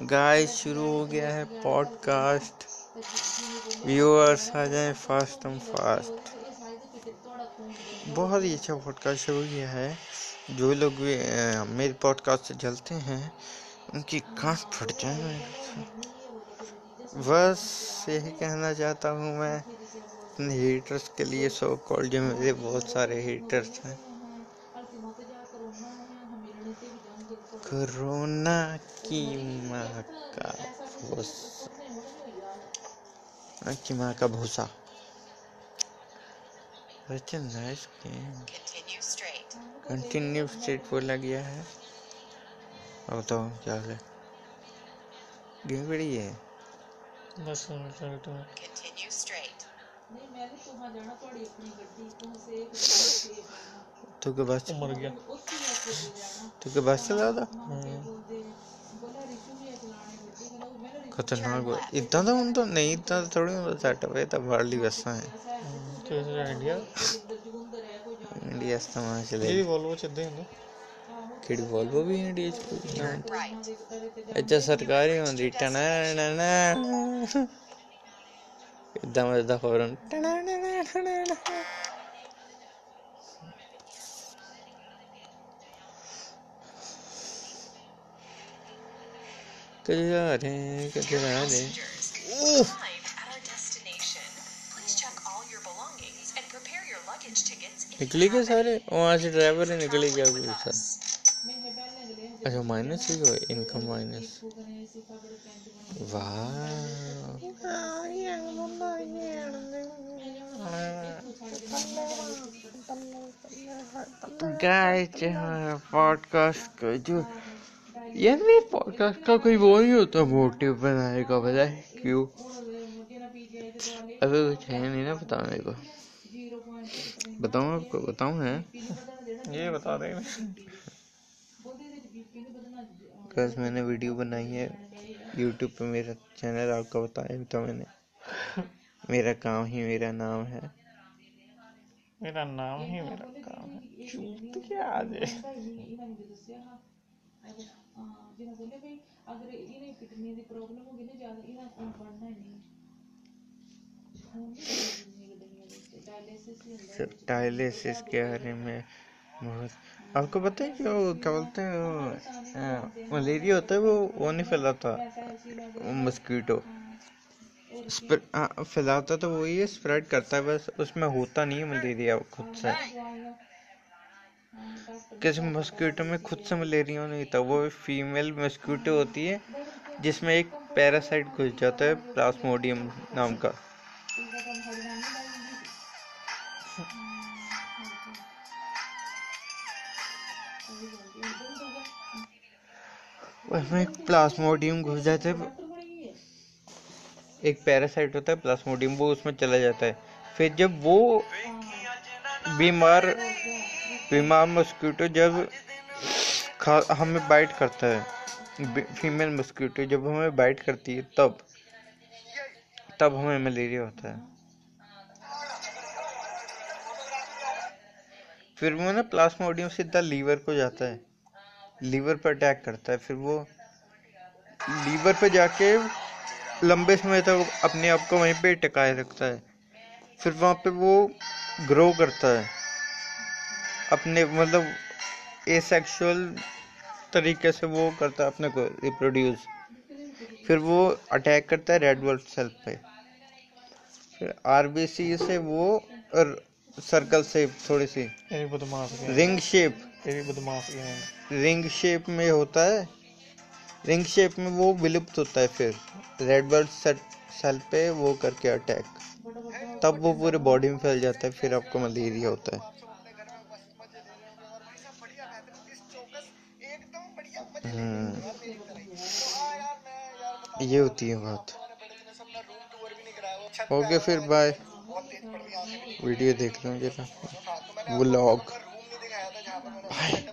Guys, शुरू हो गया है पॉडकास्ट व्यूअर्स आ जाए फास्ट एंड फास्ट बहुत ही अच्छा पॉडकास्ट शुरू किया है. जो लोग भी मेरे पॉडकास्ट से जलते हैं, उनकी कान फट जाए। बस यही कहना चाहता हूँ मैं, अपने हेटर्स के लिए सो कॉल जो मेरे बहुत सारे हेटर्स हैं। कोरोना की माँ का भूसा। हाँ, की माँ का भूसा। कंटिन्यू स्ट्रेट बोला गया है। अब तो क्या है? गेम है। बस सुनो चलो कंटिन्यू स्ट्रेट नहीं मैंने तुम्हारा जाना थोड़ी अपनी गड्डी तुम से तू के बस मर गया तू के बस चला था हम्म, खतरनाक हुआ इतना तो हम तो नहीं इतना तो थोड़ी ਹੁੰਦਾ सेटअप है तब हार्डली बसा है हम्म, तो ऐसे इंडिया इंडिया इस्तेमाल चले ਇਹਦੀ ਵੋਲਵੋ ਚ ਇਦਾਂ ਹੀ ਹੁੰਦਾ ਕਿਹੜੀ ਵੋਲਵੋ ਵੀ ਇੰਡੀਆ ਚ ਕੋਈ Turn right. ਅੱਛਾ ਸਰਕਾਰੀ ਹੁੰਦੀ ਟਣਾ ਟਣਾ ਇਦਾਂ ਮਜ਼ਦਾ ਫੌਰਨ ਟਣਾ ਟਣਾ ਟਣਾ ਕਦੇ prepare your luggage tickets in निकली गए सारे? वहाँ से ड्राइवर ही निकली गया with कोई us. सा अच्छा माइनस ही हुआ इनकम माइनस वाह। गाइस पॉडकास्ट का जो यार मेरे पॉडकास्ट का कोई वो नहीं होता मोटिव बनाने का पता है क्यों? अभी कुछ है नहीं ना बताने को। बताऊँ आपको बताऊँ है? ये बता दे। बस मैंने वीडियो बनाई है यूट्यूब पे मेरा चैनल आपको बताया तो मैंने। मेरा काम ही मेरा नाम है। मेरा नाम ही मेरा काम है। चूत क्या आ जाए डायलिसिस के बारे में बहुत आपको पता है कि वो क्या बोलते हैं मलेरिया होता है वो वो नहीं फैलाता मस्कीटो फैलाता तो वही है स्प्रेड करता है बस उसमें होता नहीं है मलेरिया खुद से। किसी मस्कीटो में खुद से मलेरिया नहीं होता, वो फीमेल मस्क्यूटो होती है, जिसमें एक पैरासाइट घुस जाता है प्लास्मोडियम नाम का। उसमें एक प्लास्मोडियम घुस जाता है, एक पैरासाइट होता है प्लास्मोडियम वो उसमें चला जाता है। फिर जब वो बीमार बीमार मस्कीटो जब हमें बाइट करता है फीमेल मस्कीटो जब हमें बाइट करती है, तब तब हमें मलेरिया होता है। फिर वो ना प्लास्मोडियम सीधा लीवर को जाता है। लीवर पर अटैक करता है, फिर वो लीवर पर जाके लंबे समय तक अपने आप को वहीं पे टिकाए रखता है। फिर वहाँ पे वो ग्रो करता है। अपने मतलब एसेक्सुअल तरीके से वो करता है अपने को रिप्रोड्यूस फिर वो अटैक करता है रेड ब्लड सेल पे। फिर आरबीसी से वो और सर्कल शेप थोड़ी सी। रिंग शेप रिंग शेप में होता है। रिंग शेप में वो विलुप्त होता है फिर। रेड ब्लड सेल पे वो करके अटैक तब वो पूरे बॉडी में फैल जाता है फिर आपको मलेरिया होता है। हम्म। ये होती है बात। ओके फिर बाय वीडियो देख लो जरा व्लॉग बाय